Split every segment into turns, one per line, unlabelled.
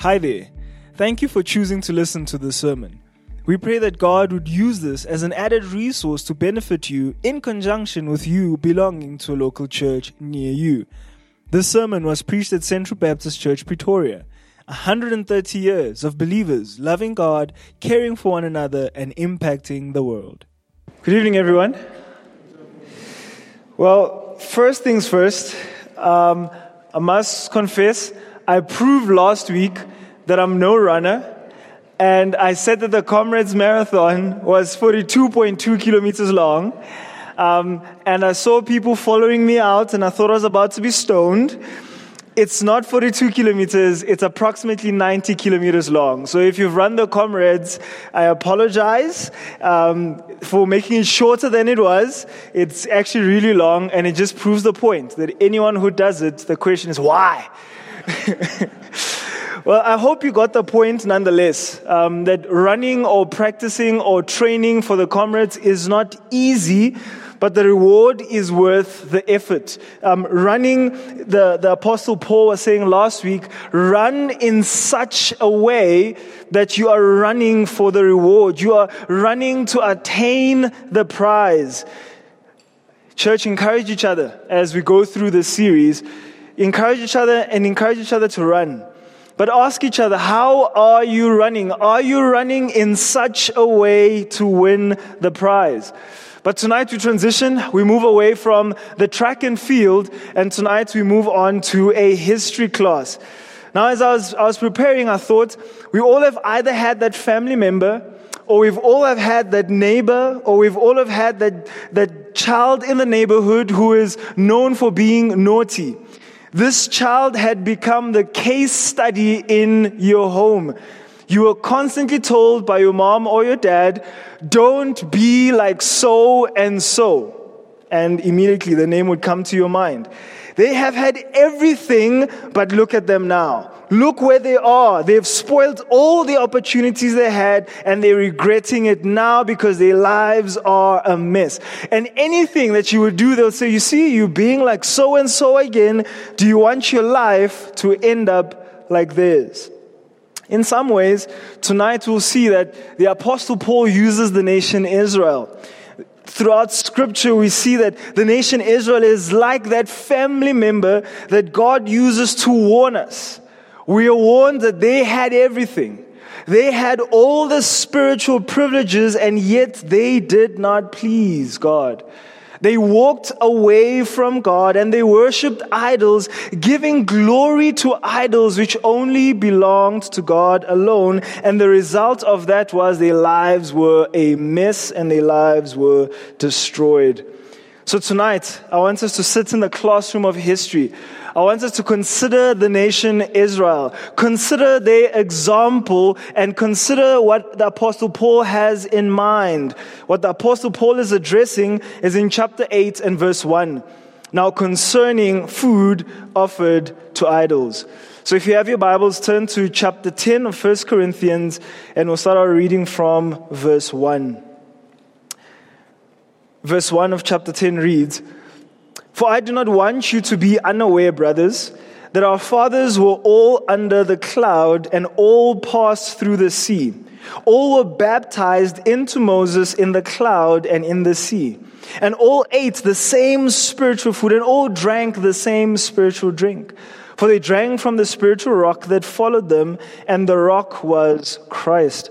Hi there. Thank you for choosing to listen to this sermon. We pray that God would use this as an added resource to benefit you in conjunction with you belonging to a local church near you. This sermon was preached at Central Baptist Church, Pretoria. 130 years of believers loving God, caring for one another, and impacting the world. Good evening, everyone. Well, first things first, um, I must confess, I proved last week that I'm no runner. And I said that the Comrades Marathon was 42.2 kilometers long. Um, and I saw people following me out, and I thought I was about to be stoned. It's not 42 kilometers, it's approximately 90 kilometers long. So if you've run the Comrades, I apologize um, for making it shorter than it was. It's actually really long, and it just proves the point that anyone who does it, the question is why? well, I hope you got the point nonetheless um, that running or practicing or training for the comrades is not easy, but the reward is worth the effort. Um, running, the, the Apostle Paul was saying last week, run in such a way that you are running for the reward. You are running to attain the prize. Church, encourage each other as we go through this series encourage each other and encourage each other to run. But ask each other, how are you running? Are you running in such a way to win the prize? But tonight we transition, we move away from the track and field, and tonight we move on to a history class. Now, as I was, I was preparing, I thought we all have either had that family member, or we've all have had that neighbor, or we've all have had that, that child in the neighborhood who is known for being naughty. This child had become the case study in your home. You were constantly told by your mom or your dad, don't be like so and so. And immediately the name would come to your mind. They have had everything, but look at them now. Look where they are. They've spoiled all the opportunities they had and they're regretting it now because their lives are a mess. And anything that you would do, they'll say, you see, you being like so and so again. Do you want your life to end up like this? In some ways, tonight we'll see that the apostle Paul uses the nation Israel throughout scripture, we see that the nation Israel is like that family member that God uses to warn us. We are warned that they had everything. They had all the spiritual privileges and yet they did not please God. They walked away from God and they worshiped idols, giving glory to idols which only belonged to God alone. And the result of that was their lives were a mess and their lives were destroyed. So tonight, I want us to sit in the classroom of history. I want us to consider the nation Israel, consider their example, and consider what the Apostle Paul has in mind. What the Apostle Paul is addressing is in chapter 8 and verse 1. Now, concerning food offered to idols. So, if you have your Bibles, turn to chapter 10 of 1 Corinthians, and we'll start our reading from verse 1. Verse 1 of chapter 10 reads, for I do not want you to be unaware, brothers, that our fathers were all under the cloud and all passed through the sea. All were baptized into Moses in the cloud and in the sea. And all ate the same spiritual food and all drank the same spiritual drink. For they drank from the spiritual rock that followed them, and the rock was Christ.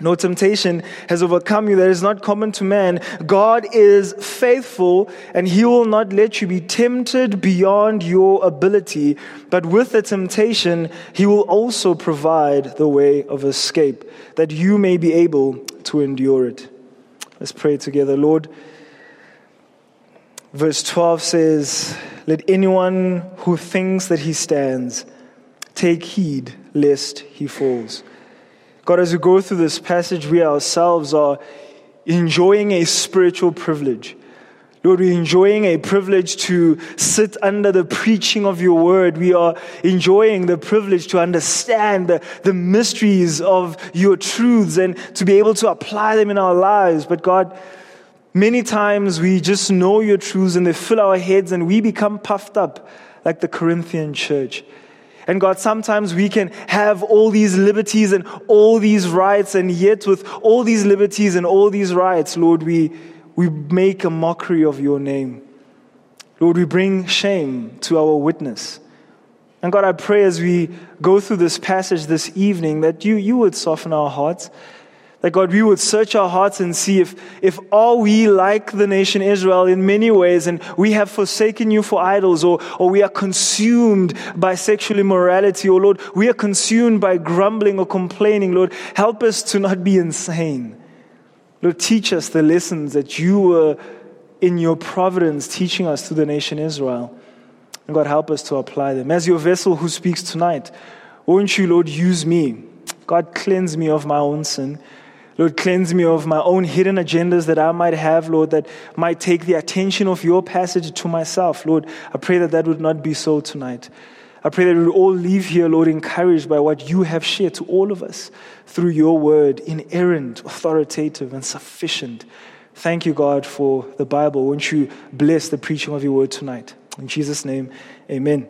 No temptation has overcome you that is not common to man. God is faithful and he will not let you be tempted beyond your ability. But with the temptation, he will also provide the way of escape that you may be able to endure it. Let's pray together. Lord, verse 12 says, Let anyone who thinks that he stands take heed lest he falls. God, as we go through this passage, we ourselves are enjoying a spiritual privilege. Lord, we're enjoying a privilege to sit under the preaching of your word. We are enjoying the privilege to understand the, the mysteries of your truths and to be able to apply them in our lives. But God, many times we just know your truths and they fill our heads and we become puffed up like the Corinthian church. And God, sometimes we can have all these liberties and all these rights, and yet with all these liberties and all these rights, Lord, we, we make a mockery of your name. Lord, we bring shame to our witness. And God, I pray as we go through this passage this evening that you, you would soften our hearts, that God, we would search our hearts and see if, if are we like the nation Israel in many ways and we have forsaken you for idols or, or we are consumed by sexual immorality or Lord, we are consumed by grumbling or complaining. Lord, help us to not be insane. Lord, teach us the lessons that you were in your providence teaching us to the nation Israel. And God, help us to apply them. As your vessel who speaks tonight, won't you, Lord, use me? God, cleanse me of my own sin. Lord, cleanse me of my own hidden agendas that I might have, Lord, that might take the attention of your passage to myself. Lord, I pray that that would not be so tonight. I pray that we would all leave here, Lord, encouraged by what you have shared to all of us through your word, inerrant, authoritative, and sufficient. Thank you, God, for the Bible. Won't you bless the preaching of your word tonight? In Jesus' name, amen.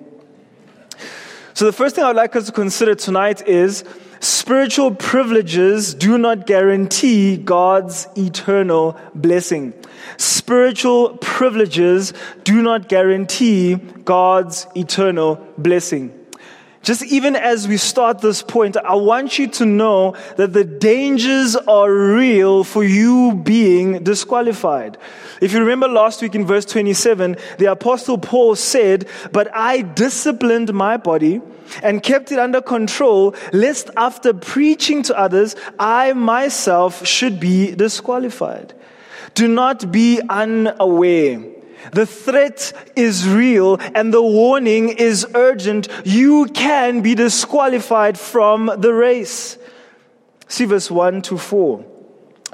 So, the first thing I'd like us to consider tonight is spiritual privileges do not guarantee God's eternal blessing. Spiritual privileges do not guarantee God's eternal blessing. Just even as we start this point, I want you to know that the dangers are real for you being disqualified. If you remember last week in verse 27, the apostle Paul said, but I disciplined my body and kept it under control, lest after preaching to others, I myself should be disqualified. Do not be unaware the threat is real and the warning is urgent. You can be disqualified from the race. See verse 1 to 4.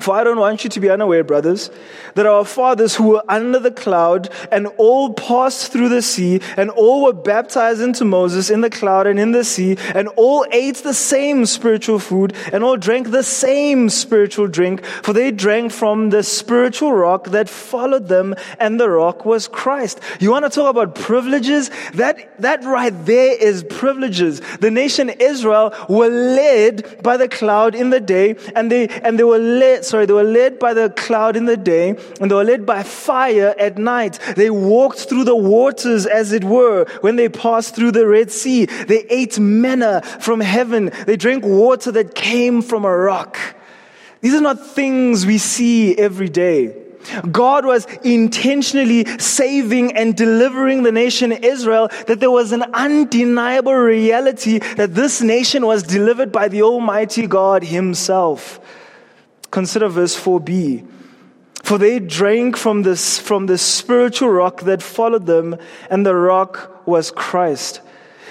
For I don't want you to be unaware, brothers, that our fathers who were under the cloud and all passed through the sea and all were baptized into Moses in the cloud and in the sea and all ate the same spiritual food and all drank the same spiritual drink, for they drank from the spiritual rock that followed them and the rock was Christ. You want to talk about privileges? That, that right there is privileges. The nation Israel were led by the cloud in the day and they, and they were led, sorry, they were led by the cloud in the day, and they were led by fire at night. They walked through the waters, as it were, when they passed through the Red Sea. They ate manna from heaven. They drank water that came from a rock. These are not things we see every day. God was intentionally saving and delivering the nation Israel, that there was an undeniable reality that this nation was delivered by the Almighty God Himself. Consider verse 4b. For they drank from this, from the spiritual rock that followed them, and the rock was Christ.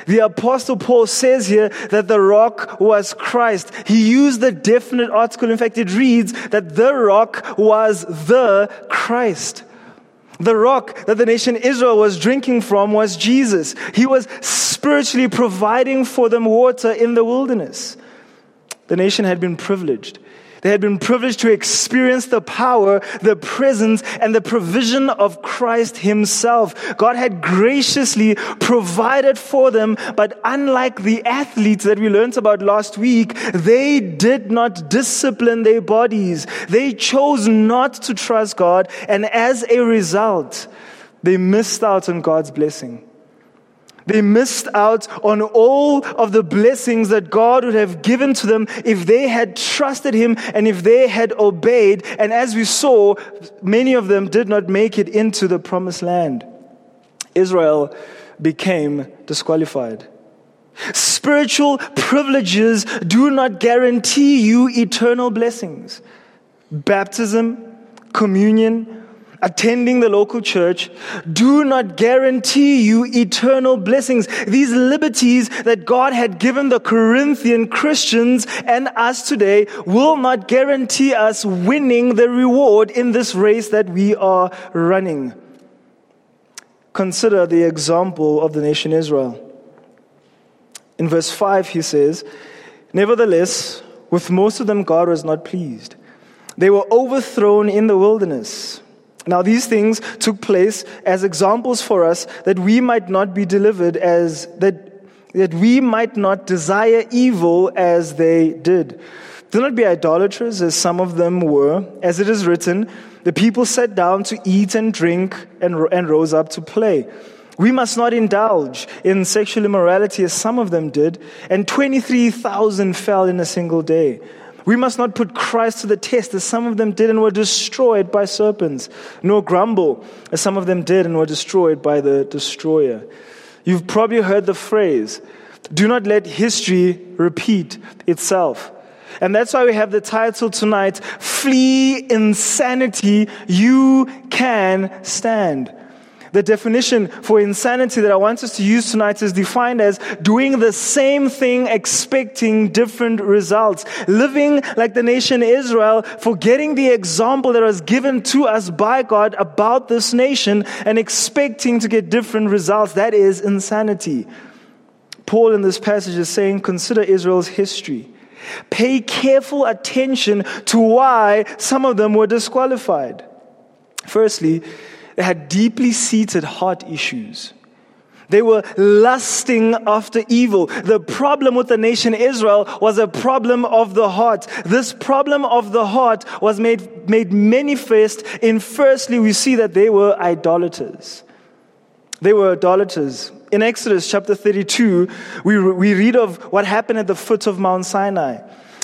The apostle Paul says here that the rock was Christ. He used the definite article. In fact, it reads that the rock was the Christ. The rock that the nation Israel was drinking from was Jesus. He was spiritually providing for them water in the wilderness. The nation had been privileged. They had been privileged to experience the power, the presence, and the provision of Christ Himself. God had graciously provided for them, but unlike the athletes that we learned about last week, they did not discipline their bodies. They chose not to trust God, and as a result, they missed out on God's blessing. They missed out on all of the blessings that God would have given to them if they had trusted Him and if they had obeyed. And as we saw, many of them did not make it into the promised land. Israel became disqualified. Spiritual privileges do not guarantee you eternal blessings. Baptism, communion, attending the local church do not guarantee you eternal blessings. These liberties that God had given the Corinthian Christians and us today will not guarantee us winning the reward in this race that we are running. Consider the example of the nation Israel. In verse 5, he says, Nevertheless, with most of them, God was not pleased. They were overthrown in the wilderness. Now, these things took place as examples for us that we might not be delivered as that, that we might not desire evil as they did. Do not be idolaters, as some of them were. As it is written, the people sat down to eat and drink and, and rose up to play. We must not indulge in sexual immorality as some of them did, and 23,000 fell in a single day. We must not put Christ to the test as some of them did and were destroyed by serpents, nor grumble as some of them did and were destroyed by the destroyer. You've probably heard the phrase, do not let history repeat itself. And that's why we have the title tonight, Flee Insanity, You Can Stand. The definition for insanity that I want us to use tonight is defined as doing the same thing, expecting different results. Living like the nation Israel, forgetting the example that was given to us by God about this nation and expecting to get different results. That is insanity. Paul in this passage is saying, consider Israel's history. Pay careful attention to why some of them were disqualified. Firstly, they had deeply seated heart issues. They were lusting after evil. The problem with the nation Israel was a problem of the heart. This problem of the heart was made, made manifest in firstly, we see that they were idolaters. They were idolaters. In Exodus chapter 32, we, we read of what happened at the foot of Mount Sinai.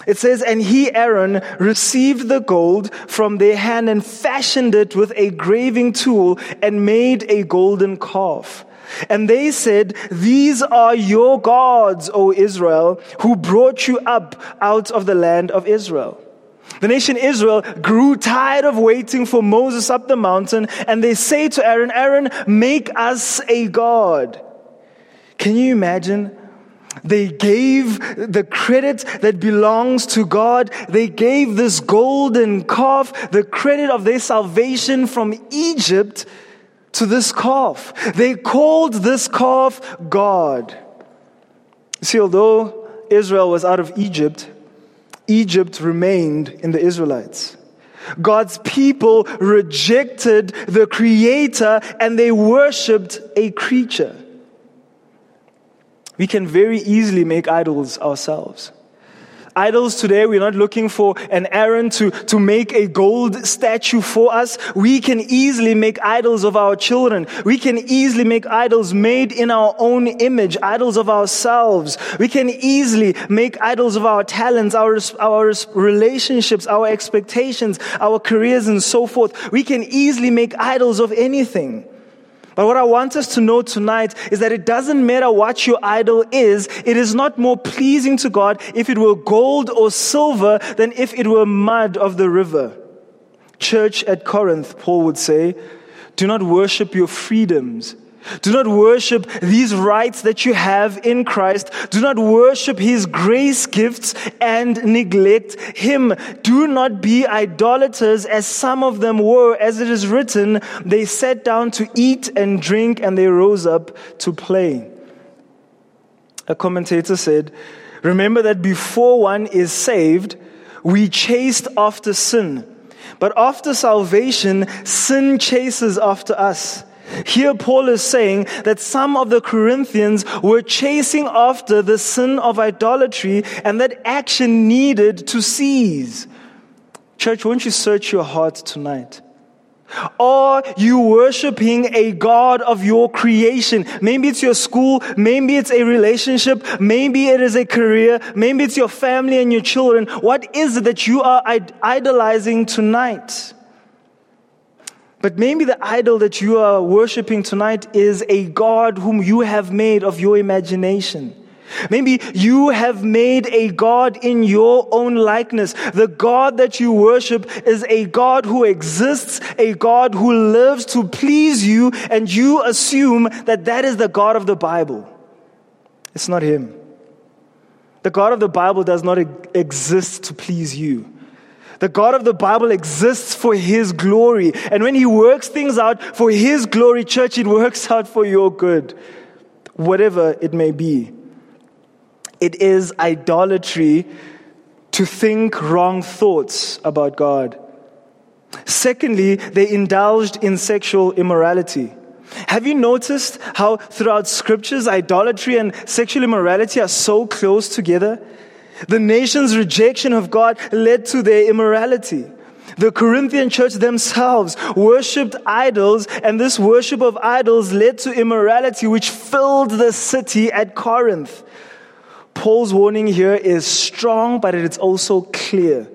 It says, And he, Aaron, received the gold from their hand and fashioned it with a graving tool and made a golden calf. And they said, These are your gods, O Israel, who brought you up out of the land of Israel. The nation Israel grew tired of waiting for Moses up the mountain, and they say to Aaron, Aaron, make us a God. Can you imagine they gave the credit that belongs to God. They gave this golden calf the credit of their salvation from Egypt to this calf. They called this calf God. See, although Israel was out of Egypt, Egypt remained in the Israelites. God's people rejected the creator and they worshiped a creature we can very easily make idols ourselves. Idols today, we're not looking for an Aaron to, to make a gold statue for us. We can easily make idols of our children. We can easily make idols made in our own image, idols of ourselves. We can easily make idols of our talents, our, our relationships, our expectations, our careers, and so forth. We can easily make idols of anything. But what I want us to know tonight is that it doesn't matter what your idol is, it is not more pleasing to God if it were gold or silver than if it were mud of the river. Church at Corinth, Paul would say, do not worship your freedoms do not worship these rights that you have in Christ. Do not worship His grace gifts and neglect Him. Do not be idolaters as some of them were. As it is written, they sat down to eat and drink and they rose up to play. A commentator said, Remember that before one is saved, we chased after sin. But after salvation, sin chases after us. Here, Paul is saying that some of the Corinthians were chasing after the sin of idolatry and that action needed to cease. Church, won't you search your heart tonight? Are you worshiping a God of your creation? Maybe it's your school, maybe it's a relationship, maybe it is a career, maybe it's your family and your children. What is it that you are idolizing tonight? But maybe the idol that you are worshiping tonight is a God whom you have made of your imagination. Maybe you have made a God in your own likeness. The God that you worship is a God who exists, a God who lives to please you, and you assume that that is the God of the Bible. It's not Him. The God of the Bible does not exist to please you. The God of the Bible exists for His glory. And when He works things out for His glory, church, it works out for your good, whatever it may be. It is idolatry to think wrong thoughts about God. Secondly, they indulged in sexual immorality. Have you noticed how throughout scriptures, idolatry and sexual immorality are so close together? The nation's rejection of God led to their immorality. The Corinthian church themselves worshipped idols, and this worship of idols led to immorality, which filled the city at Corinth. Paul's warning here is strong, but it's also clear.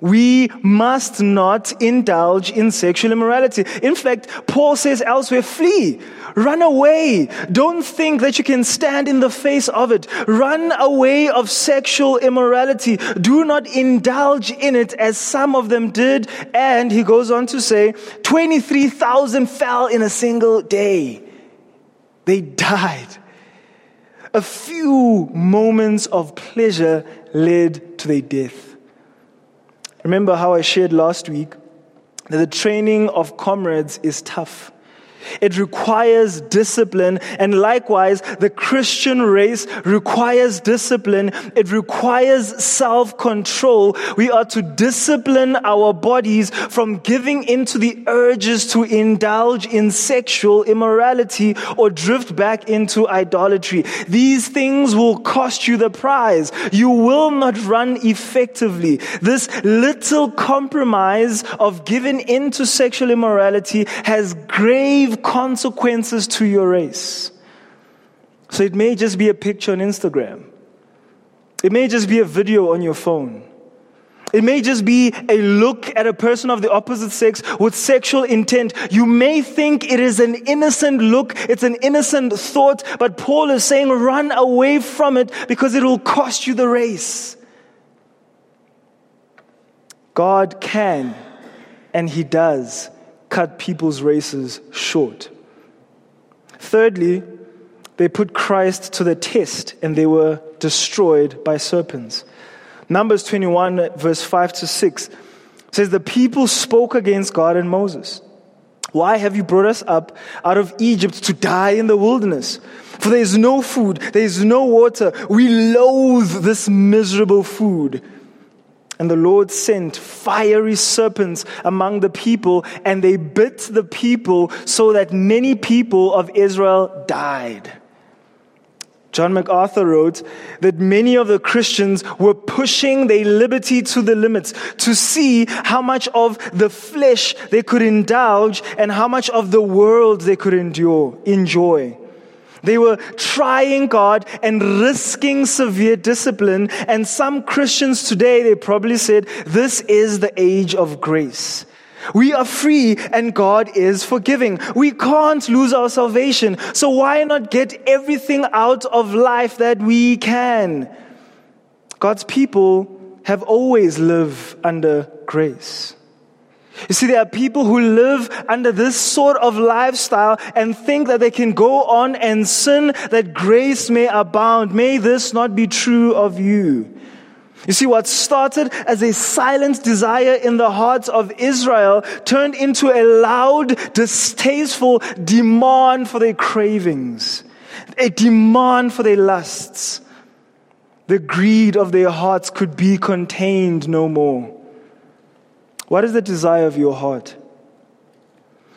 We must not indulge in sexual immorality. In fact, Paul says elsewhere, flee, run away. Don't think that you can stand in the face of it. Run away of sexual immorality. Do not indulge in it as some of them did. And he goes on to say, 23,000 fell in a single day. They died a few moments of pleasure led to their death. Remember how I shared last week that the training of comrades is tough. It requires discipline. And likewise, the Christian race requires discipline. It requires self control. We are to discipline our bodies from giving into the urges to indulge in sexual immorality or drift back into idolatry. These things will cost you the prize. You will not run effectively. This little compromise of giving into sexual immorality has grave consequences to your race. So it may just be a picture on Instagram. It may just be a video on your phone. It may just be a look at a person of the opposite sex with sexual intent. You may think it is an innocent look, it's an innocent thought, but Paul is saying run away from it because it will cost you the race. God can, and He does, cut people's races short. Thirdly, they put Christ to the test and they were destroyed by serpents. Numbers 21, verse 5 to 6 says, The people spoke against God and Moses. Why have you brought us up out of Egypt to die in the wilderness? For there is no food, there is no water. We loathe this miserable food. And the Lord sent fiery serpents among the people, and they bit the people so that many people of Israel died. John MacArthur wrote that many of the Christians were pushing their liberty to the limits to see how much of the flesh they could indulge and how much of the world they could endure, enjoy. They were trying God and risking severe discipline. And some Christians today, they probably said, this is the age of grace. We are free and God is forgiving. We can't lose our salvation. So why not get everything out of life that we can? God's people have always lived under grace. You see, there are people who live under this sort of lifestyle and think that they can go on and sin that grace may abound. May this not be true of you. You see, what started as a silent desire in the hearts of Israel turned into a loud, distasteful demand for their cravings, a demand for their lusts. The greed of their hearts could be contained no more. What is the desire of your heart?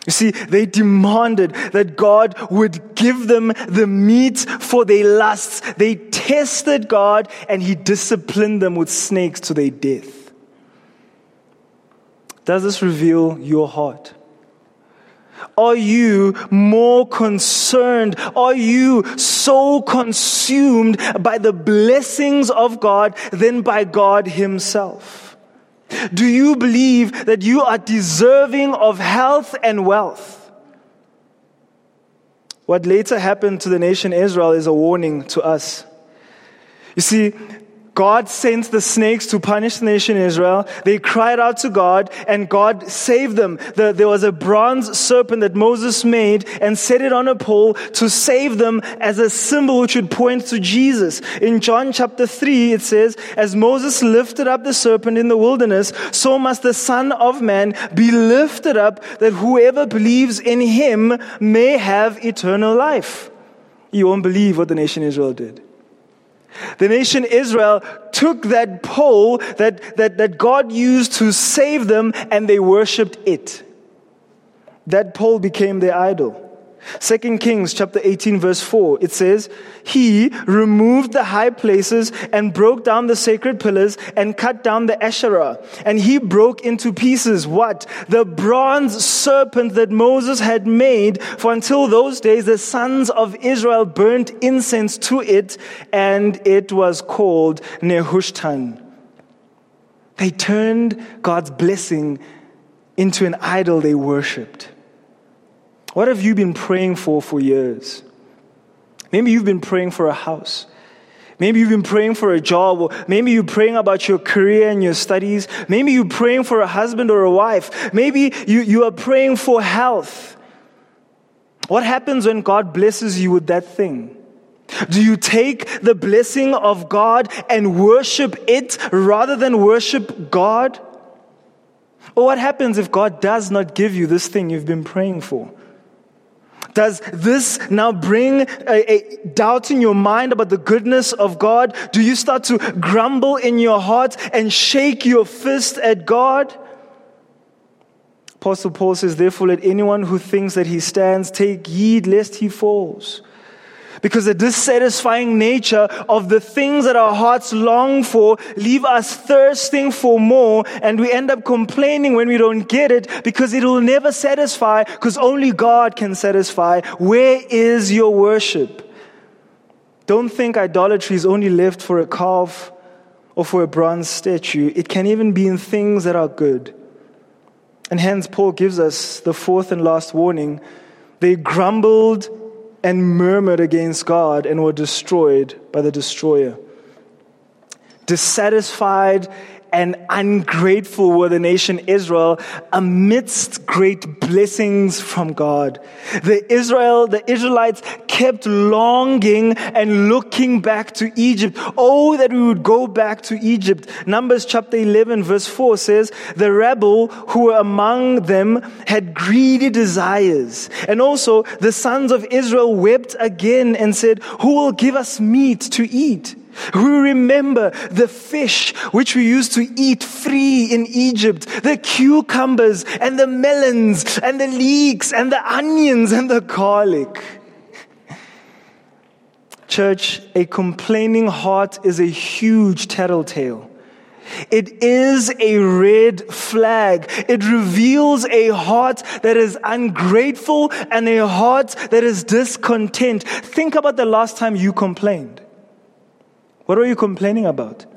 You see, they demanded that God would give them the meat for their lusts. They tested God and He disciplined them with snakes to their death. Does this reveal your heart? are you more concerned? Are you so consumed by the blessings of God than by God Himself? Do you believe that you are deserving of health and wealth? What later happened to the nation Israel is a warning to us. You see, God sent the snakes to punish the nation Israel. They cried out to God and God saved them. The, there was a bronze serpent that Moses made and set it on a pole to save them as a symbol which would point to Jesus. In John chapter 3, it says, As Moses lifted up the serpent in the wilderness, so must the Son of Man be lifted up that whoever believes in him may have eternal life. You won't believe what the nation Israel did. The nation Israel took that pole that, that, that God used to save them and they worshiped it. That pole became their idol. Second Kings chapter 18 verse 4, it says, He removed the high places and broke down the sacred pillars and cut down the Asherah. And he broke into pieces what? The bronze serpent that Moses had made. For until those days, the sons of Israel burnt incense to it and it was called Nehushtan. They turned God's blessing into an idol they worshipped. What have you been praying for for years? Maybe you've been praying for a house. Maybe you've been praying for a job, or maybe you're praying about your career and your studies. Maybe you're praying for a husband or a wife. Maybe you, you are praying for health. What happens when God blesses you with that thing? Do you take the blessing of God and worship it rather than worship God? Or what happens if God does not give you this thing you've been praying for? Does this now bring a, a, doubt in your mind about the goodness of God? Do you start to grumble in your heart and shake your fist at God? Apostle Paul says, Therefore, let anyone who thinks that he stands take heed lest he falls. Because the dissatisfying nature of the things that our hearts long for leave us thirsting for more and we end up complaining when we don't get it because it will never satisfy because only God can satisfy. Where is your worship? Don't think idolatry is only left for a calf or for a bronze statue. It can even be in things that are good. And hence, Paul gives us the fourth and last warning. They grumbled and murmured against God and were destroyed by the destroyer. Dissatisfied and ungrateful were the nation Israel amidst great blessings from God. The Israel, the Israelites kept longing and looking back to Egypt. Oh, that we would go back to Egypt. Numbers chapter 11 verse 4 says, the rebel who were among them had greedy desires. And also the sons of Israel wept again and said, who will give us meat to eat? We remember the fish which we used to eat free in Egypt, the cucumbers and the melons and the leeks and the onions and the garlic. Church, a complaining heart is a huge tattletale. It is a red flag. It reveals a heart that is ungrateful and a heart that is discontent. Think about the last time you complained. What are you complaining about?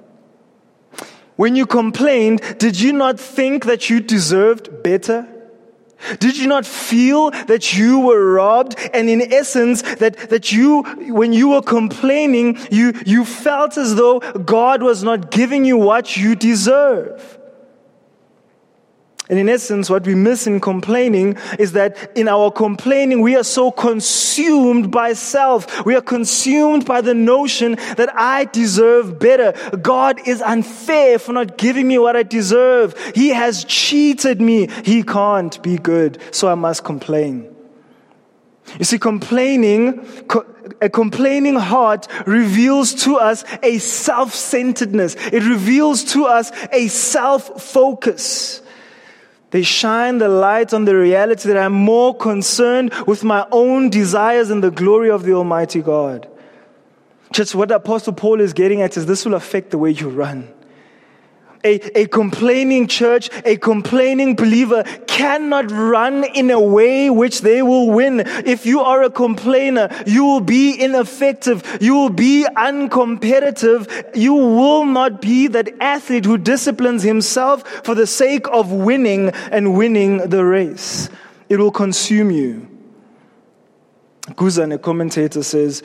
When you complained, did you not think that you deserved better? Did you not feel that you were robbed? And in essence, that, that you, when you were complaining, you, you felt as though God was not giving you what you deserve. And in essence, what we miss in complaining is that in our complaining, we are so consumed by self. We are consumed by the notion that I deserve better. God is unfair for not giving me what I deserve. He has cheated me. He can't be good. So I must complain. You see, complaining, a complaining heart reveals to us a self-centeredness. It reveals to us a self-focus. They shine the light on the reality that I'm more concerned with my own desires and the glory of the Almighty God. Just what Apostle Paul is getting at is this will affect the way you run. A, a complaining church, a complaining believer cannot run in a way which they will win. If you are a complainer, you will be ineffective. You will be uncompetitive. You will not be that athlete who disciplines himself for the sake of winning and winning the race. It will consume you. Guzik, a commentator, says,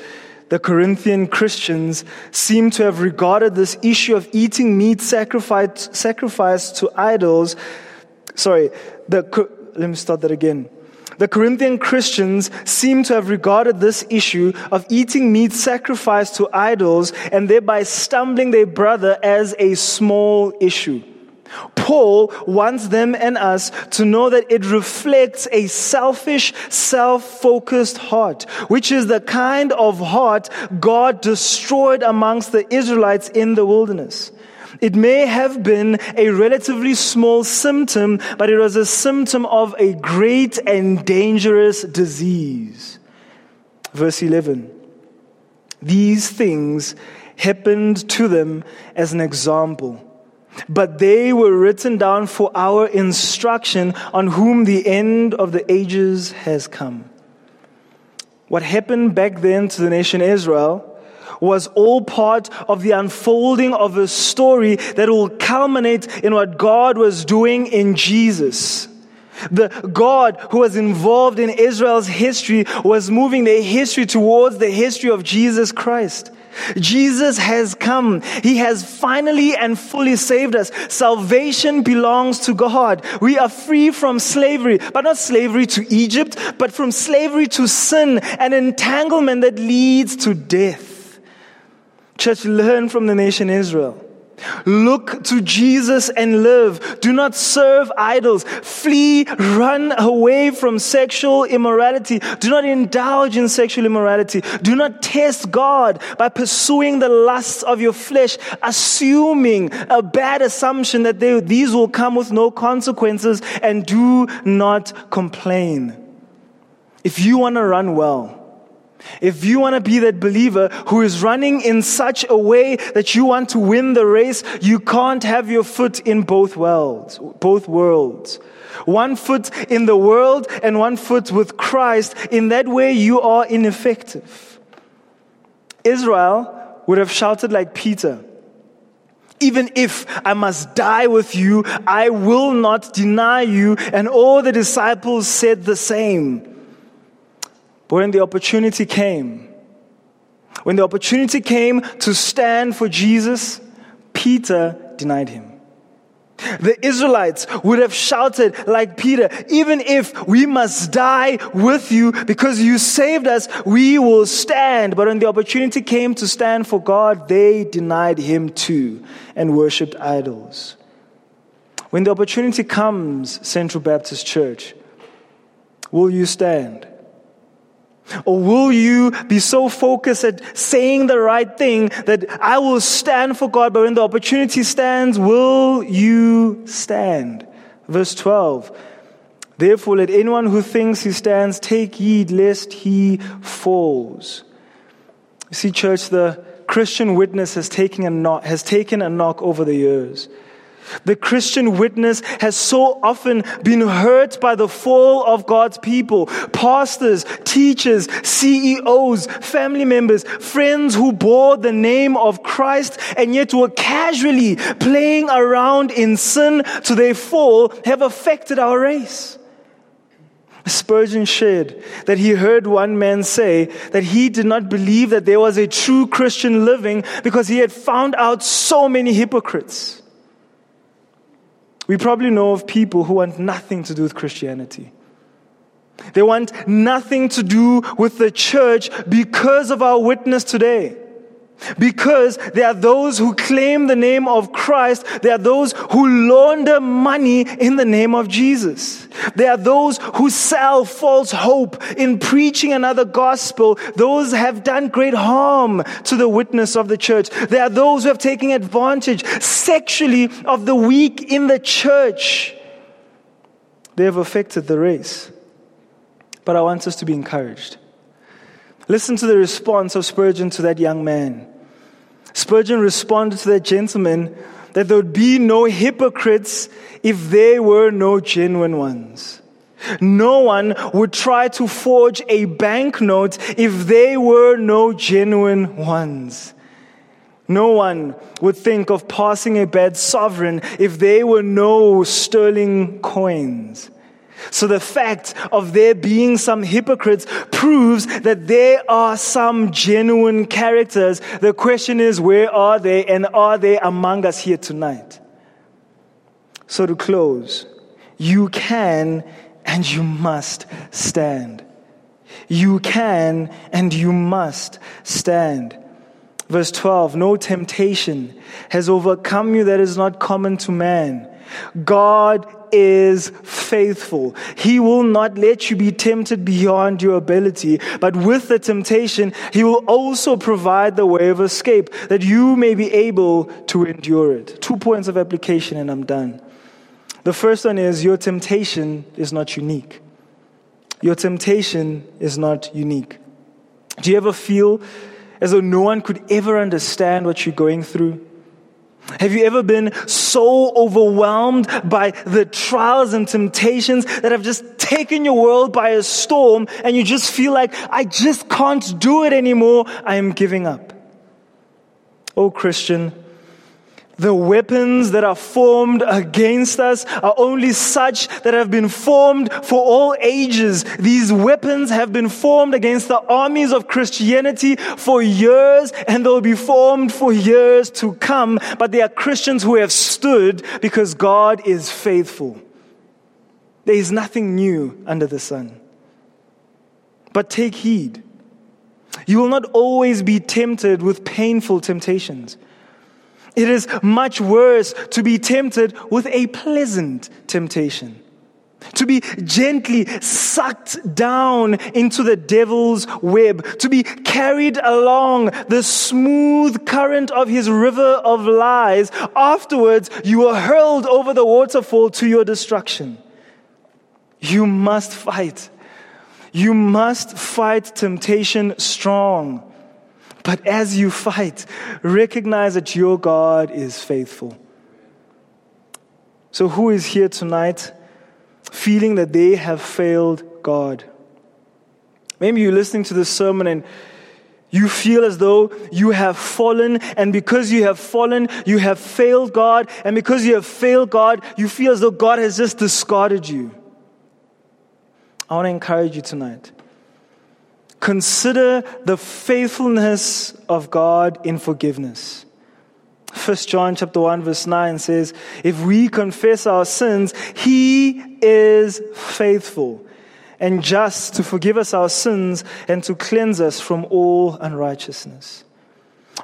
the Corinthian Christians seem to have regarded this issue of eating meat sacrificed, sacrificed to idols. Sorry, the, let me start that again. The Corinthian Christians seem to have regarded this issue of eating meat sacrificed to idols and thereby stumbling their brother as a small issue. Paul wants them and us to know that it reflects a selfish, self-focused heart, which is the kind of heart God destroyed amongst the Israelites in the wilderness. It may have been a relatively small symptom, but it was a symptom of a great and dangerous disease. Verse 11. These things happened to them as an example but they were written down for our instruction on whom the end of the ages has come. What happened back then to the nation Israel was all part of the unfolding of a story that will culminate in what God was doing in Jesus. The God who was involved in Israel's history was moving their history towards the history of Jesus Christ. Jesus has come. He has finally and fully saved us. Salvation belongs to God. We are free from slavery, but not slavery to Egypt, but from slavery to sin and entanglement that leads to death. Church, learn from the nation Israel. Look to Jesus and live. Do not serve idols. Flee, run away from sexual immorality. Do not indulge in sexual immorality. Do not test God by pursuing the lusts of your flesh, assuming a bad assumption that they, these will come with no consequences and do not complain. If you want to run well, if you want to be that believer who is running in such a way that you want to win the race, you can't have your foot in both worlds, both worlds. One foot in the world and one foot with Christ. In that way, you are ineffective. Israel would have shouted like Peter. Even if I must die with you, I will not deny you. And all the disciples said the same. But when the opportunity came, when the opportunity came to stand for Jesus, Peter denied him. The Israelites would have shouted like Peter, even if we must die with you because you saved us, we will stand. But when the opportunity came to stand for God, they denied him too and worshiped idols. When the opportunity comes, Central Baptist Church, will you stand? Or will you be so focused at saying the right thing that I will stand for God, but when the opportunity stands, will you stand? Verse 12. Therefore, let anyone who thinks he stands take heed lest he falls. You see, church, the Christian witness has taken a knock, has taken a knock over the years. The Christian witness has so often been hurt by the fall of God's people. Pastors, teachers, CEOs, family members, friends who bore the name of Christ and yet were casually playing around in sin to their fall have affected our race. Spurgeon shared that he heard one man say that he did not believe that there was a true Christian living because he had found out so many hypocrites. We probably know of people who want nothing to do with Christianity. They want nothing to do with the church because of our witness today. Because there are those who claim the name of Christ. There are those who launder money in the name of Jesus. There are those who sell false hope in preaching another gospel. Those have done great harm to the witness of the church. There are those who have taken advantage sexually of the weak in the church. They have affected the race. But I want us to be encouraged. Listen to the response of Spurgeon to that young man. Spurgeon responded to that gentleman that there would be no hypocrites if there were no genuine ones. No one would try to forge a banknote if there were no genuine ones. No one would think of passing a bad sovereign if there were no sterling coins. So the fact of there being some hypocrites proves that there are some genuine characters. The question is, where are they and are they among us here tonight? So to close, you can and you must stand. You can and you must stand. Verse 12 No temptation has overcome you that is not common to man. God is faithful. He will not let you be tempted beyond your ability, but with the temptation, He will also provide the way of escape that you may be able to endure it. Two points of application, and I'm done. The first one is your temptation is not unique. Your temptation is not unique. Do you ever feel as though no one could ever understand what you're going through? Have you ever been so overwhelmed by the trials and temptations that have just taken your world by a storm and you just feel like, I just can't do it anymore. I am giving up. Oh, Christian, the weapons that are formed against us are only such that have been formed for all ages. These weapons have been formed against the armies of Christianity for years and they'll be formed for years to come. But they are Christians who have stood because God is faithful. There is nothing new under the sun. But take heed. You will not always be tempted with painful temptations. It is much worse to be tempted with a pleasant temptation. To be gently sucked down into the devil's web, to be carried along the smooth current of his river of lies. Afterwards, you are hurled over the waterfall to your destruction. You must fight. You must fight temptation strong. But as you fight, recognize that your God is faithful. So, who is here tonight feeling that they have failed God? Maybe you're listening to this sermon and you feel as though you have fallen, and because you have fallen, you have failed God, and because you have failed God, you feel as though God has just discarded you. I want to encourage you tonight Consider the faithfulness of God in forgiveness. First John chapter 1 verse 9 says, if we confess our sins, he is faithful and just to forgive us our sins and to cleanse us from all unrighteousness.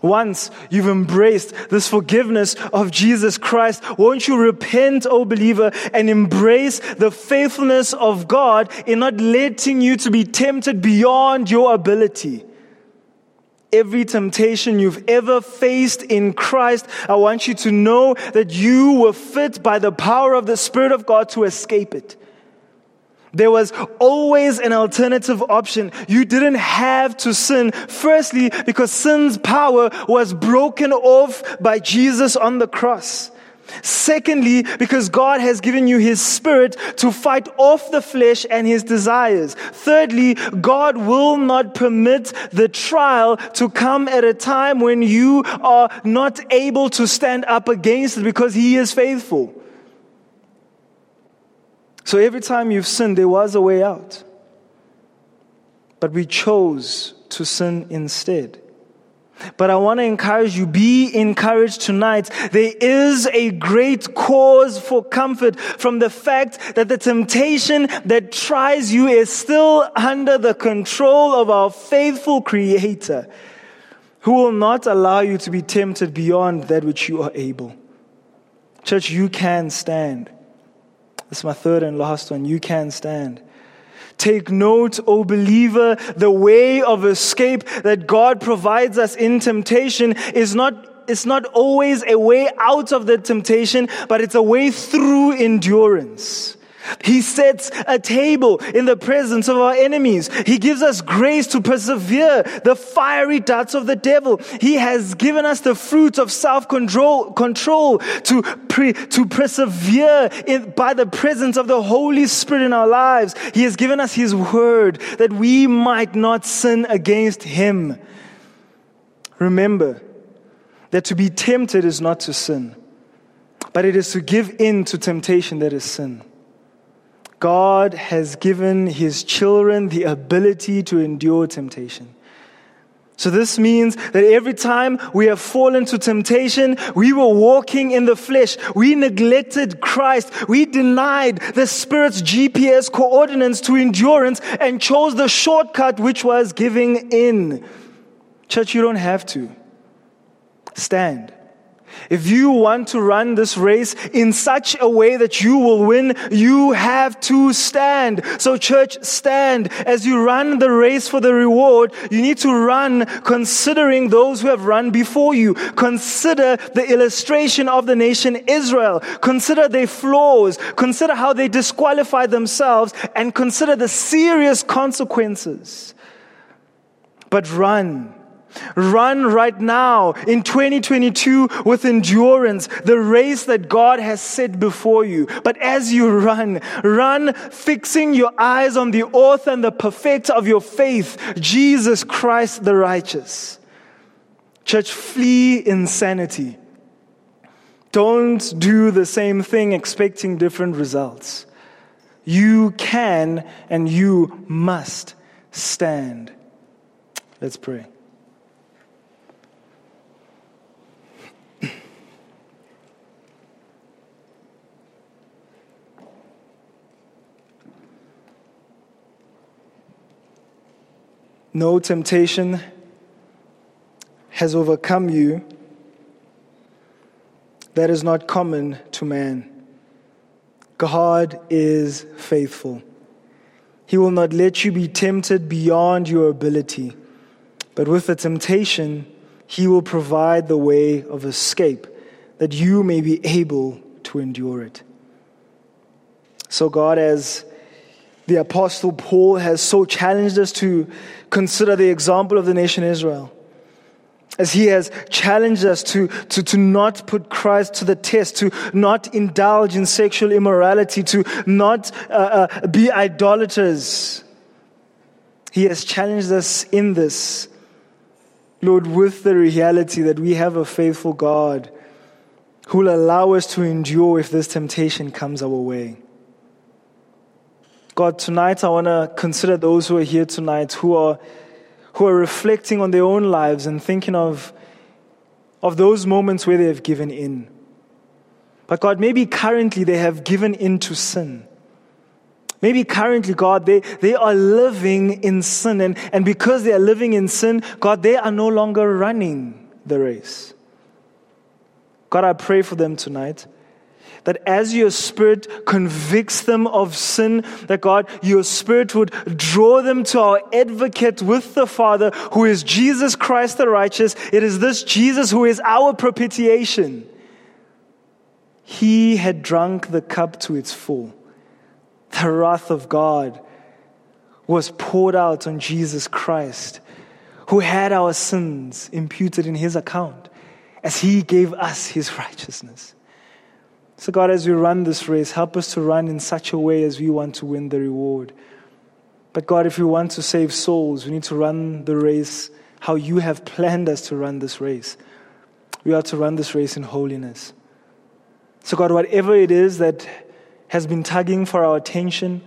Once you've embraced this forgiveness of Jesus Christ, won't you repent, O believer, and embrace the faithfulness of God in not letting you to be tempted beyond your ability? Every temptation you've ever faced in Christ, I want you to know that you were fit by the power of the Spirit of God to escape it. There was always an alternative option. You didn't have to sin. Firstly, because sin's power was broken off by Jesus on the cross. Secondly, because God has given you His Spirit to fight off the flesh and His desires. Thirdly, God will not permit the trial to come at a time when you are not able to stand up against it because He is faithful. So every time you've sinned, there was a way out. But we chose to sin instead. But I want to encourage you, be encouraged tonight. There is a great cause for comfort from the fact that the temptation that tries you is still under the control of our faithful Creator, who will not allow you to be tempted beyond that which you are able. Church, you can stand. This is my third and last one. You can stand. Take note, O believer, the way of escape that God provides us in temptation is not, it's not always a way out of the temptation, but it's a way through endurance. He sets a table in the presence of our enemies. He gives us grace to persevere the fiery darts of the devil. He has given us the fruit of self-control control to, pre, to persevere in, by the presence of the Holy Spirit in our lives. He has given us His word that we might not sin against Him. Remember that to be tempted is not to sin, but it is to give in to temptation that is sin. God has given his children the ability to endure temptation. So this means that every time we have fallen to temptation, we were walking in the flesh. We neglected Christ. We denied the Spirit's GPS coordinates to endurance and chose the shortcut, which was giving in. Church, you don't have to. Stand. If you want to run this race in such a way that you will win, you have to stand. So church, stand. As you run the race for the reward, you need to run considering those who have run before you. Consider the illustration of the nation Israel. Consider their flaws. Consider how they disqualify themselves and consider the serious consequences. But run Run right now in 2022 with endurance, the race that God has set before you. But as you run, run fixing your eyes on the author and the perfecter of your faith, Jesus Christ the righteous. Church, flee insanity. Don't do the same thing expecting different results. You can and you must stand. Let's pray. No temptation has overcome you that is not common to man. God is faithful. He will not let you be tempted beyond your ability, but with the temptation, He will provide the way of escape that you may be able to endure it. So, God, as the Apostle Paul has so challenged us to consider the example of the nation Israel. As he has challenged us to, to, to not put Christ to the test, to not indulge in sexual immorality, to not uh, uh, be idolaters. He has challenged us in this, Lord, with the reality that we have a faithful God who will allow us to endure if this temptation comes our way. God, tonight I want to consider those who are here tonight who are, who are reflecting on their own lives and thinking of, of those moments where they have given in. But God, maybe currently they have given in to sin. Maybe currently, God, they, they are living in sin. And, and because they are living in sin, God, they are no longer running the race. God, I pray for them tonight that as your spirit convicts them of sin, that God, your spirit would draw them to our advocate with the Father, who is Jesus Christ the righteous. It is this Jesus who is our propitiation. He had drunk the cup to its full. The wrath of God was poured out on Jesus Christ, who had our sins imputed in his account as he gave us his righteousness. So, God, as we run this race, help us to run in such a way as we want to win the reward. But, God, if we want to save souls, we need to run the race how you have planned us to run this race. We are to run this race in holiness. So, God, whatever it is that has been tugging for our attention,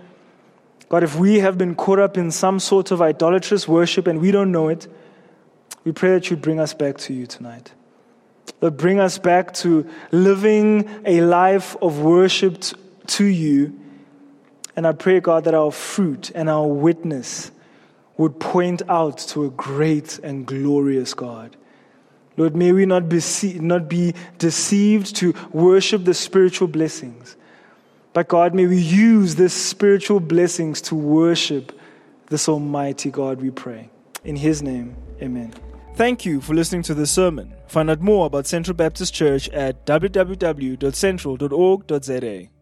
God, if we have been caught up in some sort of idolatrous worship and we don't know it, we pray that you bring us back to you tonight. Lord, bring us back to living a life of worship to you. And I pray, God, that our fruit and our witness would point out to a great and glorious God. Lord, may we not be, not be deceived to worship the spiritual blessings. But God, may we use these spiritual blessings to worship this Almighty God, we pray. In His name, amen. Thank you for listening to this sermon. Find out more about Central Baptist Church at www.central.org.za.